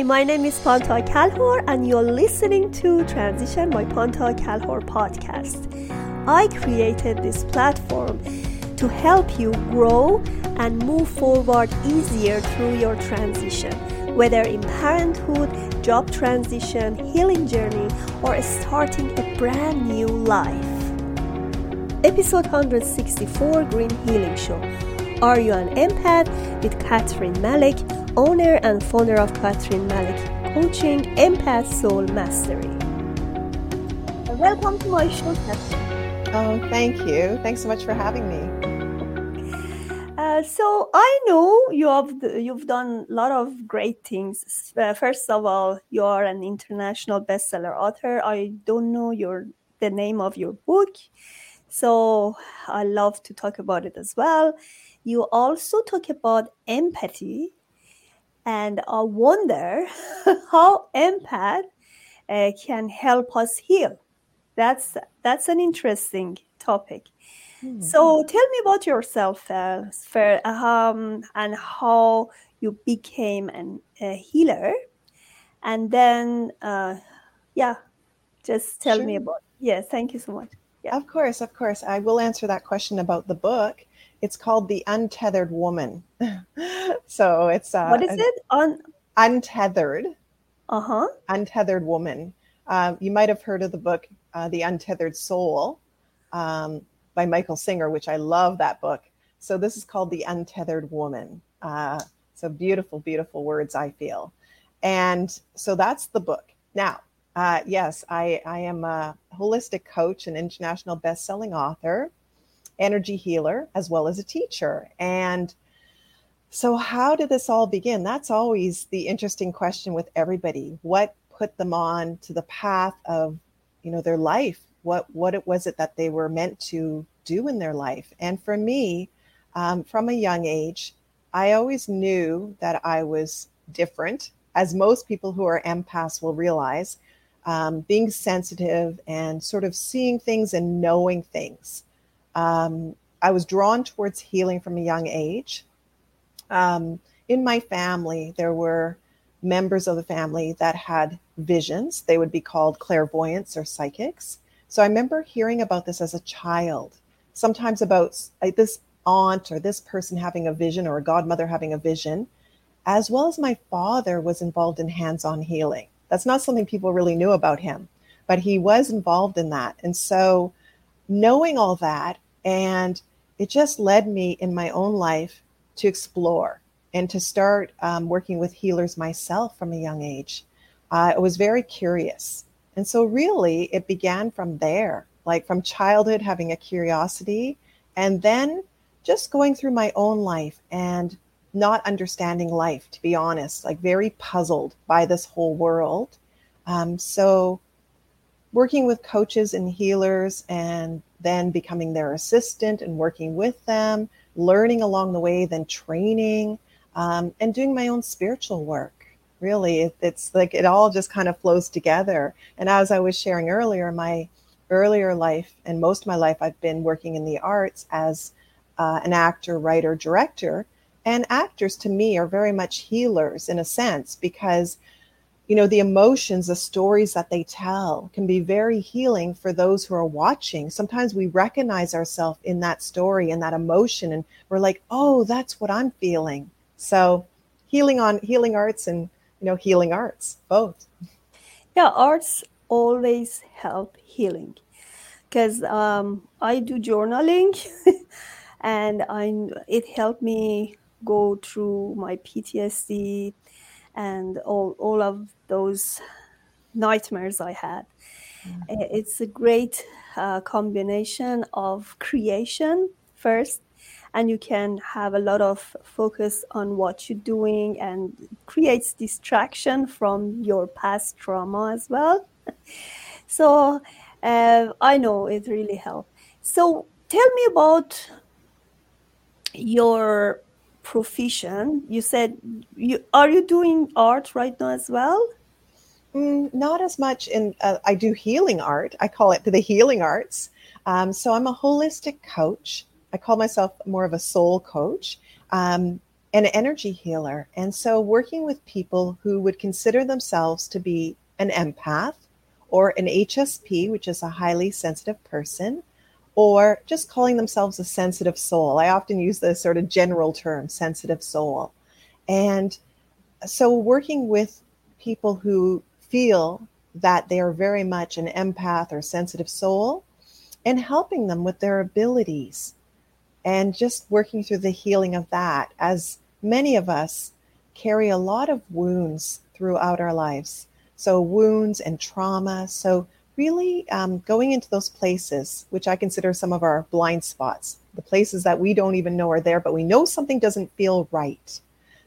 Hi, my name is Panta Kalhor, and you're listening to Transition by Panta Kalhor podcast. I created this platform to help you grow and move forward easier through your transition, whether in parenthood, job transition, healing journey, or starting a brand new life. Episode 164 Green Healing Show. Are you an empath? With Catherine Malik, owner and founder of Catherine Malik Coaching Empath Soul Mastery. Welcome to my show, Catherine. Oh, thank you. Thanks so much for having me. Uh, so I know you have you've done a lot of great things. Uh, first of all, you are an international bestseller author. I don't know your the name of your book, so I love to talk about it as well. You also talk about empathy, and I wonder how empath uh, can help us heal. That's that's an interesting topic. Mm-hmm. So tell me about yourself, uh, um, and how you became an, a healer, and then uh, yeah, just tell sure. me about. Yeah, thank you so much. Yeah. Of course, of course. I will answer that question about the book. It's called The Untethered Woman. so it's uh, what is it? Un- untethered. Uh huh. Untethered Woman. Um, you might have heard of the book uh, The Untethered Soul um, by Michael Singer, which I love that book. So this is called The Untethered Woman. Uh, so beautiful, beautiful words, I feel. And so that's the book. Now, uh, yes, I, I am a holistic coach and international best-selling author, energy healer, as well as a teacher. And so, how did this all begin? That's always the interesting question with everybody. What put them on to the path of, you know, their life? What what it was it that they were meant to do in their life? And for me, um, from a young age, I always knew that I was different, as most people who are empaths will realize um, being sensitive and sort of seeing things and knowing things. Um, I was drawn towards healing from a young age. Um, in my family, there were members of the family that had visions. They would be called clairvoyants or psychics. So I remember hearing about this as a child, sometimes about like, this aunt or this person having a vision or a godmother having a vision, as well as my father was involved in hands on healing. That's not something people really knew about him, but he was involved in that. And so knowing all that, and it just led me in my own life to explore and to start um, working with healers myself from a young age. Uh, I was very curious. And so, really, it began from there, like from childhood, having a curiosity, and then just going through my own life and not understanding life, to be honest, like very puzzled by this whole world. Um, so, working with coaches and healers, and then becoming their assistant and working with them, learning along the way, then training, um, and doing my own spiritual work. Really, it, it's like it all just kind of flows together. And as I was sharing earlier, my earlier life and most of my life, I've been working in the arts as uh, an actor, writer, director and actors to me are very much healers in a sense because you know the emotions the stories that they tell can be very healing for those who are watching. Sometimes we recognize ourselves in that story and that emotion and we're like oh that's what i'm feeling. So healing on healing arts and you know healing arts both. Yeah arts always help healing because um, i do journaling and i it helped me go through my PTSD and all, all of those nightmares I had. Mm-hmm. It's a great uh, combination of creation first, and you can have a lot of focus on what you're doing and creates distraction from your past trauma as well. so uh, I know it really helped. So tell me about your profession you said you are you doing art right now as well? Mm, not as much in uh, i do healing art. I call it the healing arts. Um, so i'm a holistic coach. I call myself more of a soul coach um, an energy healer. And so, working with people who would consider themselves to be an empath or an HSP, which is a highly sensitive person, or just calling themselves a sensitive soul. I often use the sort of general term, sensitive soul. And so, working with people who feel that they are very much an empath or sensitive soul and helping them with their abilities and just working through the healing of that as many of us carry a lot of wounds throughout our lives so wounds and trauma so really um, going into those places which i consider some of our blind spots the places that we don't even know are there but we know something doesn't feel right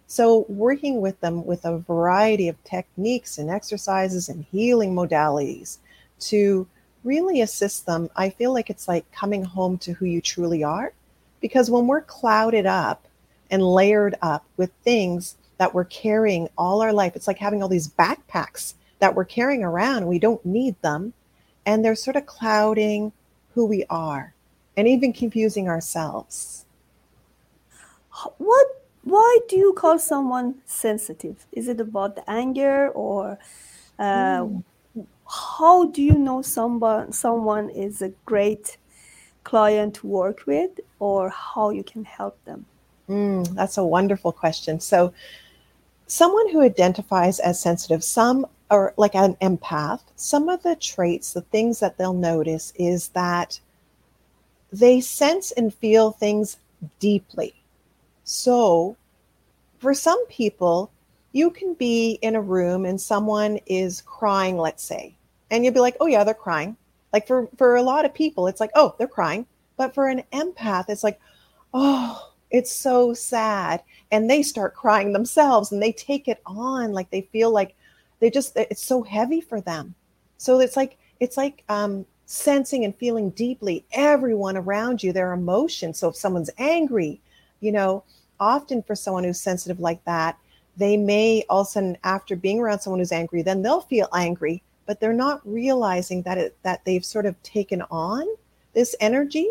so working with them with a variety of techniques and exercises and healing modalities to really assist them i feel like it's like coming home to who you truly are because when we're clouded up and layered up with things that we're carrying all our life, it's like having all these backpacks that we're carrying around. We don't need them. And they're sort of clouding who we are and even confusing ourselves. What why do you call someone sensitive? Is it about the anger or uh, mm. how do you know someone someone is a great client to work with or how you can help them? Mm, that's a wonderful question. So, someone who identifies as sensitive, some are like an empath, some of the traits, the things that they'll notice is that they sense and feel things deeply. So, for some people, you can be in a room and someone is crying, let's say, and you'll be like, oh, yeah, they're crying. Like for, for a lot of people, it's like, oh, they're crying. But for an empath, it's like, oh, it's so sad. And they start crying themselves and they take it on like they feel like they just, it's so heavy for them. So it's like, it's like um, sensing and feeling deeply everyone around you, their emotions. So if someone's angry, you know, often for someone who's sensitive like that, they may all of a sudden, after being around someone who's angry, then they'll feel angry but they're not realizing that it, that they've sort of taken on this energy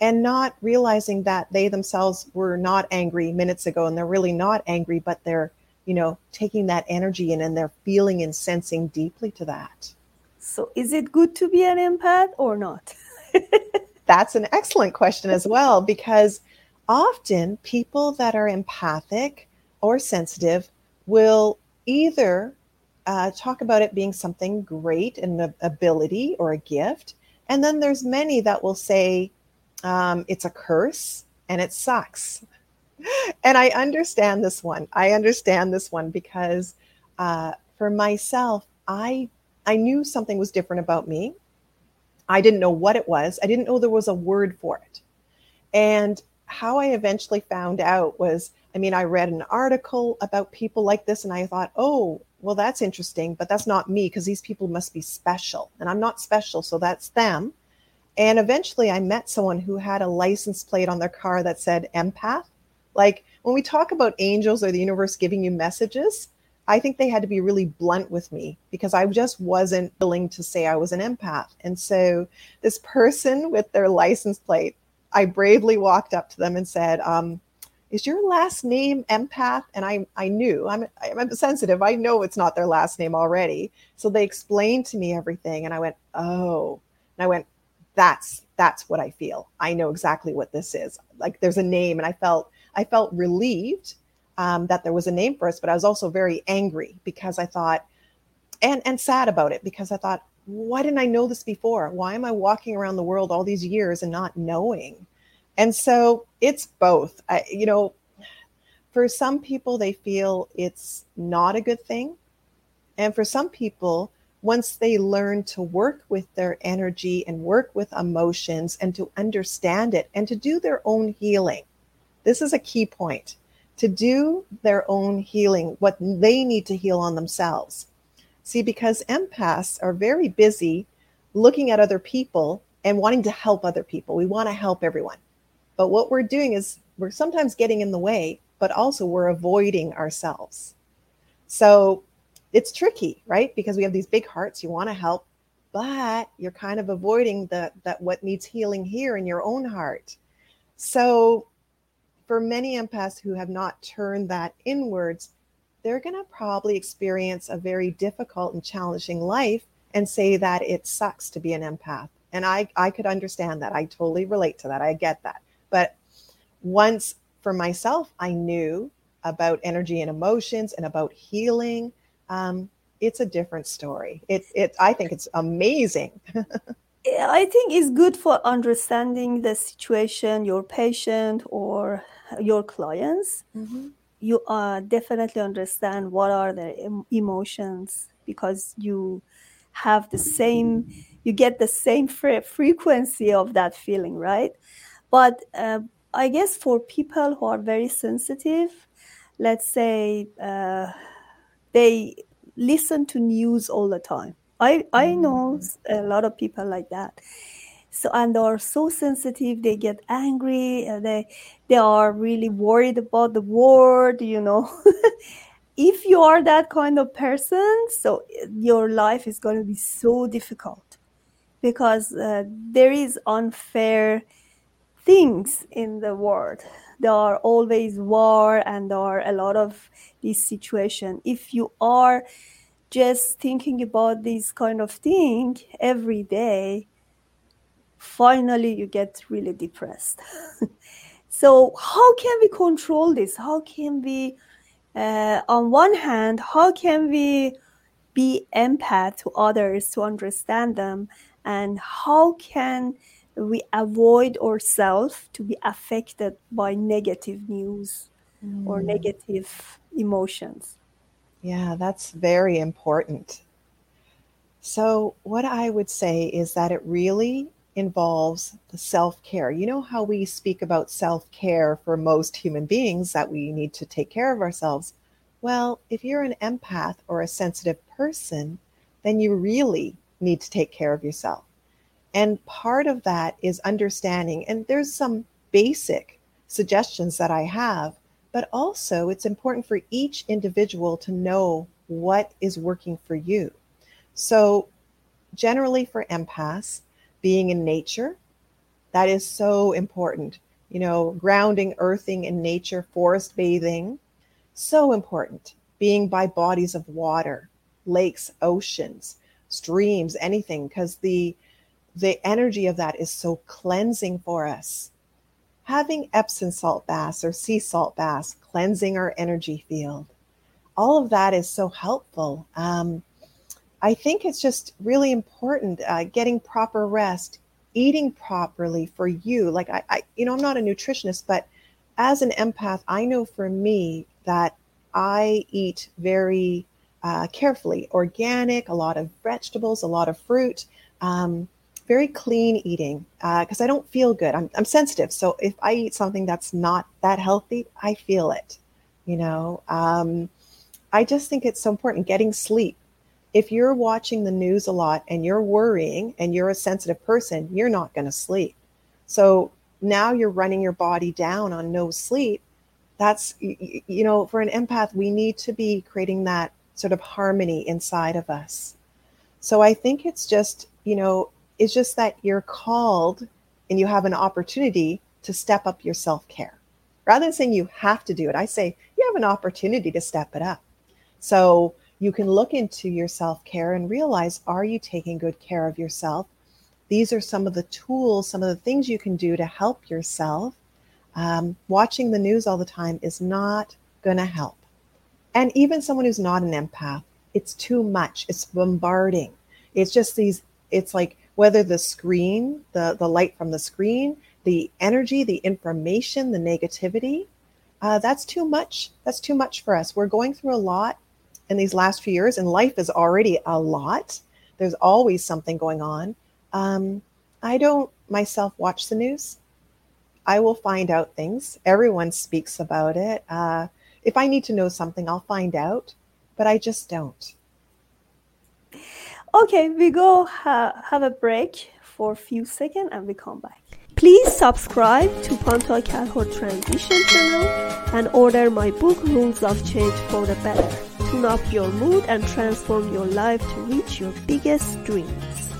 and not realizing that they themselves were not angry minutes ago and they're really not angry but they're you know taking that energy in and they're feeling and sensing deeply to that so is it good to be an empath or not that's an excellent question as well because often people that are empathic or sensitive will either uh, talk about it being something great, and an ability or a gift. And then there's many that will say um, it's a curse and it sucks. And I understand this one. I understand this one because uh, for myself, I I knew something was different about me. I didn't know what it was. I didn't know there was a word for it. And how I eventually found out was I mean, I read an article about people like this and I thought, oh, well, that's interesting, but that's not me because these people must be special. And I'm not special, so that's them. And eventually I met someone who had a license plate on their car that said empath. Like when we talk about angels or the universe giving you messages, I think they had to be really blunt with me because I just wasn't willing to say I was an empath. And so this person with their license plate, I bravely walked up to them and said, um, is your last name empath? And i i knew i'm i'm sensitive. I know it's not their last name already. So they explained to me everything and i went oh. And i went that's that's what i feel. I know exactly what this is. Like there's a name and i felt i felt relieved um, that there was a name for us but i was also very angry because i thought and and sad about it because i thought why didn't i know this before why am i walking around the world all these years and not knowing and so it's both. I, you know, for some people, they feel it's not a good thing. And for some people, once they learn to work with their energy and work with emotions and to understand it and to do their own healing, this is a key point to do their own healing, what they need to heal on themselves. See, because empaths are very busy looking at other people and wanting to help other people. We want to help everyone. But what we're doing is we're sometimes getting in the way, but also we're avoiding ourselves. So it's tricky, right? Because we have these big hearts, you want to help, but you're kind of avoiding the that what needs healing here in your own heart. So for many empaths who have not turned that inwards, they're going to probably experience a very difficult and challenging life and say that it sucks to be an empath. And I, I could understand that. I totally relate to that. I get that. But once for myself, I knew about energy and emotions and about healing. Um, it's a different story. It, it, I think it's amazing. I think it's good for understanding the situation, your patient or your clients. Mm-hmm. You uh, definitely understand what are the emotions because you have the same, you get the same fre- frequency of that feeling, right? But uh, I guess for people who are very sensitive, let's say uh, they listen to news all the time I I know mm-hmm. a lot of people like that. So and they are so sensitive. They get angry. Uh, they they are really worried about the world. You know, if you are that kind of person, so your life is going to be so difficult because uh, there is unfair things in the world there are always war and there are a lot of these situation. if you are just thinking about this kind of thing every day, finally you get really depressed. so, how can we control this? How can we, uh, on one hand, how can we be empath to others to understand them? And how can we avoid ourselves to be affected by negative news mm. or negative emotions? Yeah, that's very important. So, what I would say is that it really involves the self care. You know how we speak about self care for most human beings that we need to take care of ourselves? Well, if you're an empath or a sensitive person, then you really need to take care of yourself. And part of that is understanding, and there's some basic suggestions that I have but also it's important for each individual to know what is working for you. So, generally for empaths, being in nature, that is so important. You know, grounding, earthing in nature, forest bathing, so important. Being by bodies of water, lakes, oceans, streams, anything, because the the energy of that is so cleansing for us having Epsom salt baths or sea salt baths, cleansing our energy field, all of that is so helpful. Um, I think it's just really important uh, getting proper rest, eating properly for you. Like I, I, you know, I'm not a nutritionist, but as an empath, I know for me that I eat very uh, carefully, organic, a lot of vegetables, a lot of fruit. Um, very clean eating because uh, I don't feel good. I'm, I'm sensitive. So if I eat something that's not that healthy, I feel it. You know, um, I just think it's so important getting sleep. If you're watching the news a lot and you're worrying and you're a sensitive person, you're not going to sleep. So now you're running your body down on no sleep. That's, you, you know, for an empath, we need to be creating that sort of harmony inside of us. So I think it's just, you know, it's just that you're called and you have an opportunity to step up your self care. Rather than saying you have to do it, I say you have an opportunity to step it up. So you can look into your self care and realize are you taking good care of yourself? These are some of the tools, some of the things you can do to help yourself. Um, watching the news all the time is not going to help. And even someone who's not an empath, it's too much. It's bombarding. It's just these, it's like whether the screen, the, the light from the screen, the energy, the information, the negativity, uh, that's too much. That's too much for us. We're going through a lot in these last few years, and life is already a lot. There's always something going on. Um, I don't myself watch the news. I will find out things. Everyone speaks about it. Uh, if I need to know something, I'll find out, but I just don't. Okay, we go ha- have a break for a few seconds and we come back. Please subscribe to Panta Kalhor Transition channel and order my book Rules of Change for the Better. Tune up your mood and transform your life to reach your biggest dreams.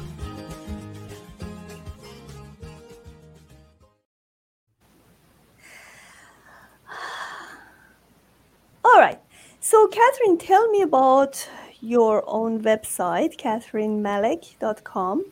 All right. So, Catherine, tell me about your own website, catherinemalik.com.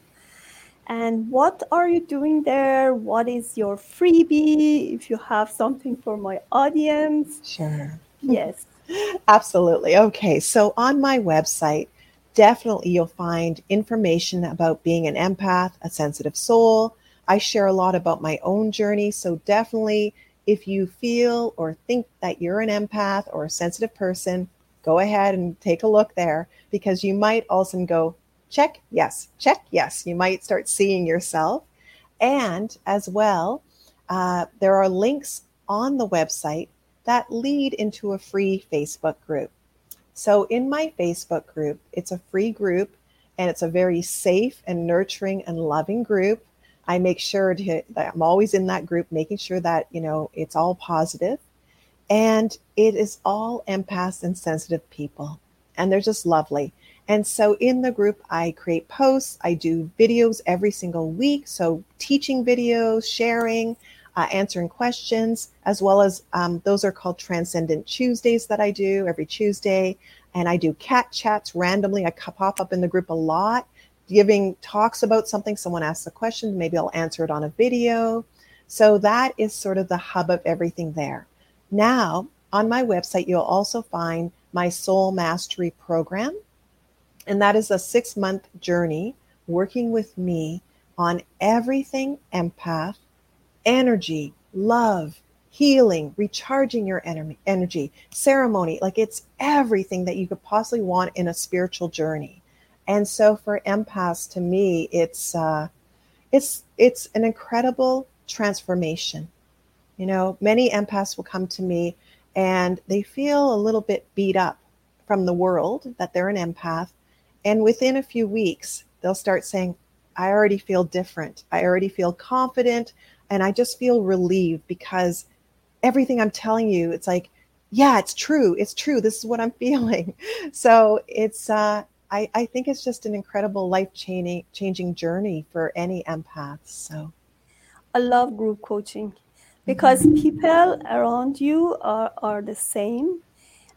And what are you doing there? What is your freebie? If you have something for my audience. Sure. Yes. Absolutely. Okay. So on my website, definitely you'll find information about being an empath, a sensitive soul. I share a lot about my own journey. So definitely, if you feel or think that you're an empath or a sensitive person, go ahead and take a look there because you might also go, check, yes, check, yes. You might start seeing yourself. And as well, uh, there are links on the website that lead into a free Facebook group. So, in my Facebook group, it's a free group and it's a very safe and nurturing and loving group. I make sure to, that I'm always in that group, making sure that, you know, it's all positive. And it is all empaths and sensitive people. And they're just lovely. And so in the group, I create posts, I do videos every single week. So teaching videos, sharing, uh, answering questions, as well as um, those are called Transcendent Tuesdays that I do every Tuesday. And I do cat chats randomly. I pop up in the group a lot, giving talks about something. Someone asks a question, maybe I'll answer it on a video. So that is sort of the hub of everything there. Now, on my website, you'll also find my Soul Mastery Program. And that is a six month journey working with me on everything empath, energy, love, healing, recharging your energy, ceremony. Like it's everything that you could possibly want in a spiritual journey. And so for empaths, to me, it's uh, it's it's an incredible transformation. You know, many empaths will come to me and they feel a little bit beat up from the world that they're an empath. And within a few weeks, they'll start saying, I already feel different. I already feel confident. And I just feel relieved because everything I'm telling you, it's like, yeah, it's true. It's true. This is what I'm feeling. So it's, uh, I, I think it's just an incredible life changing journey for any empath. So I love group coaching because people around you are, are the same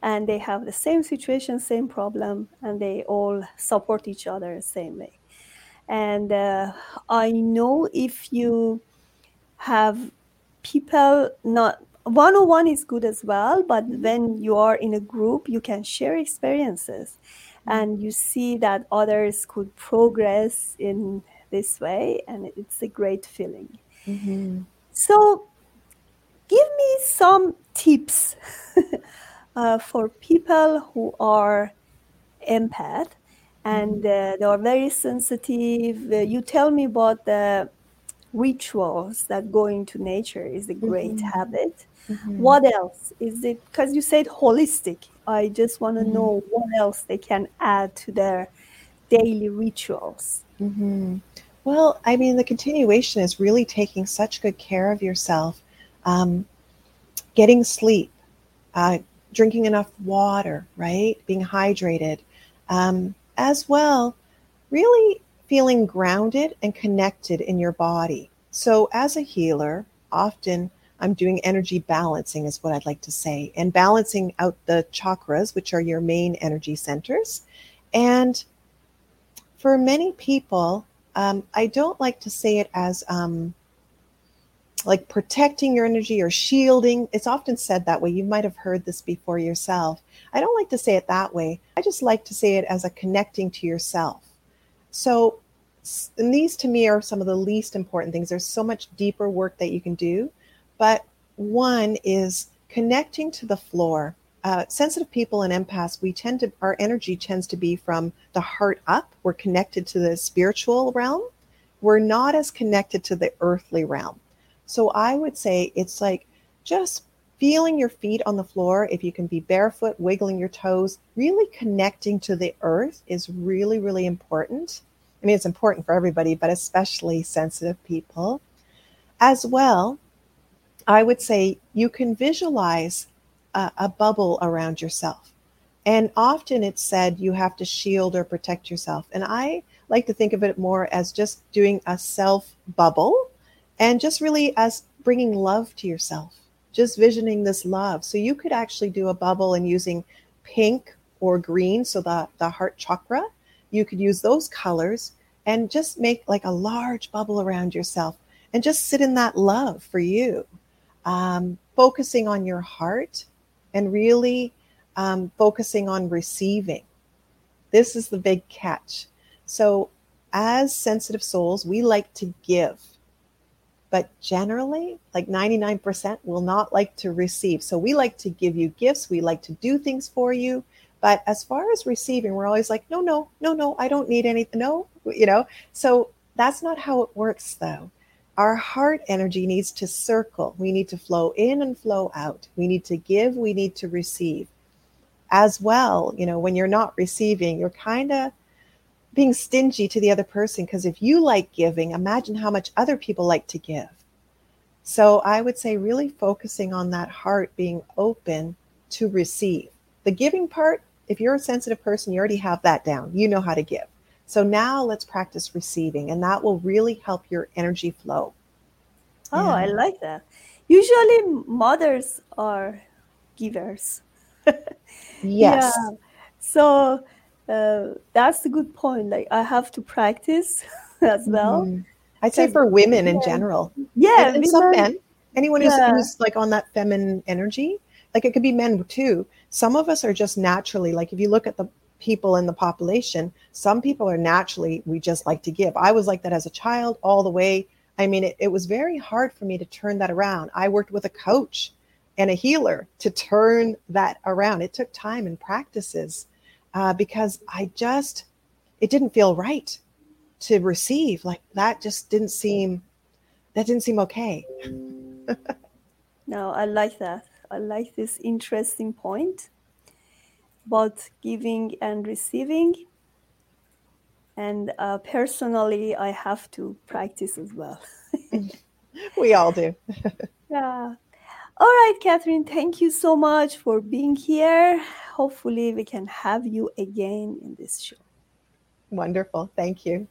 and they have the same situation, same problem, and they all support each other the same way. And uh, I know if you have people not one on one is good as well, but when you are in a group, you can share experiences and you see that others could progress in this way, and it's a great feeling. Mm-hmm. So, give me some tips uh, for people who are empath and uh, they are very sensitive. Uh, you tell me about the rituals that going to nature is a great mm-hmm. habit. Mm-hmm. What else is it? Because you said holistic. I just want to mm-hmm. know what else they can add to their daily rituals. Mm-hmm. Well, I mean, the continuation is really taking such good care of yourself, um, getting sleep, uh, drinking enough water, right? Being hydrated, um, as well, really feeling grounded and connected in your body. So, as a healer, often I'm doing energy balancing, is what I'd like to say, and balancing out the chakras, which are your main energy centers. And for many people, um, I don't like to say it as um, like protecting your energy or shielding. It's often said that way. You might have heard this before yourself. I don't like to say it that way. I just like to say it as a connecting to yourself. So, and these to me are some of the least important things. There's so much deeper work that you can do. But one is connecting to the floor. Uh, sensitive people and empaths, we tend to, our energy tends to be from the heart up. We're connected to the spiritual realm. We're not as connected to the earthly realm. So I would say it's like just feeling your feet on the floor. If you can be barefoot, wiggling your toes, really connecting to the earth is really, really important. I mean, it's important for everybody, but especially sensitive people. As well, I would say you can visualize a, a bubble around yourself. And often it's said you have to shield or protect yourself. And I like to think of it more as just doing a self bubble and just really as bringing love to yourself, just visioning this love. So you could actually do a bubble and using pink or green, so the, the heart chakra. You could use those colors and just make like a large bubble around yourself and just sit in that love for you. Um, focusing on your heart and really um, focusing on receiving. This is the big catch. So, as sensitive souls, we like to give, but generally, like 99% will not like to receive. So, we like to give you gifts, we like to do things for you. But as far as receiving, we're always like, no, no, no, no, I don't need anything. No, you know. So, that's not how it works, though. Our heart energy needs to circle. We need to flow in and flow out. We need to give, we need to receive. As well, you know, when you're not receiving, you're kind of being stingy to the other person because if you like giving, imagine how much other people like to give. So I would say really focusing on that heart being open to receive. The giving part, if you're a sensitive person, you already have that down. You know how to give. So now let's practice receiving, and that will really help your energy flow. Oh, yeah. I like that. Usually, mothers are givers. yes. Yeah. So uh, that's a good point. Like I have to practice as well. Mm-hmm. I'd say for women in general. Yeah, and, and some men. Anyone who's, yeah. who's like on that feminine energy, like it could be men too. Some of us are just naturally like if you look at the people in the population, some people are naturally we just like to give. I was like that as a child all the way. I mean, it, it was very hard for me to turn that around. I worked with a coach and a healer to turn that around. It took time and practices uh, because I just, it didn't feel right to receive. Like that just didn't seem, that didn't seem okay. no, I like that. I like this interesting point about giving and receiving. And uh, personally, I have to practice as well. we all do. yeah. All right, Catherine, thank you so much for being here. Hopefully, we can have you again in this show. Wonderful. Thank you.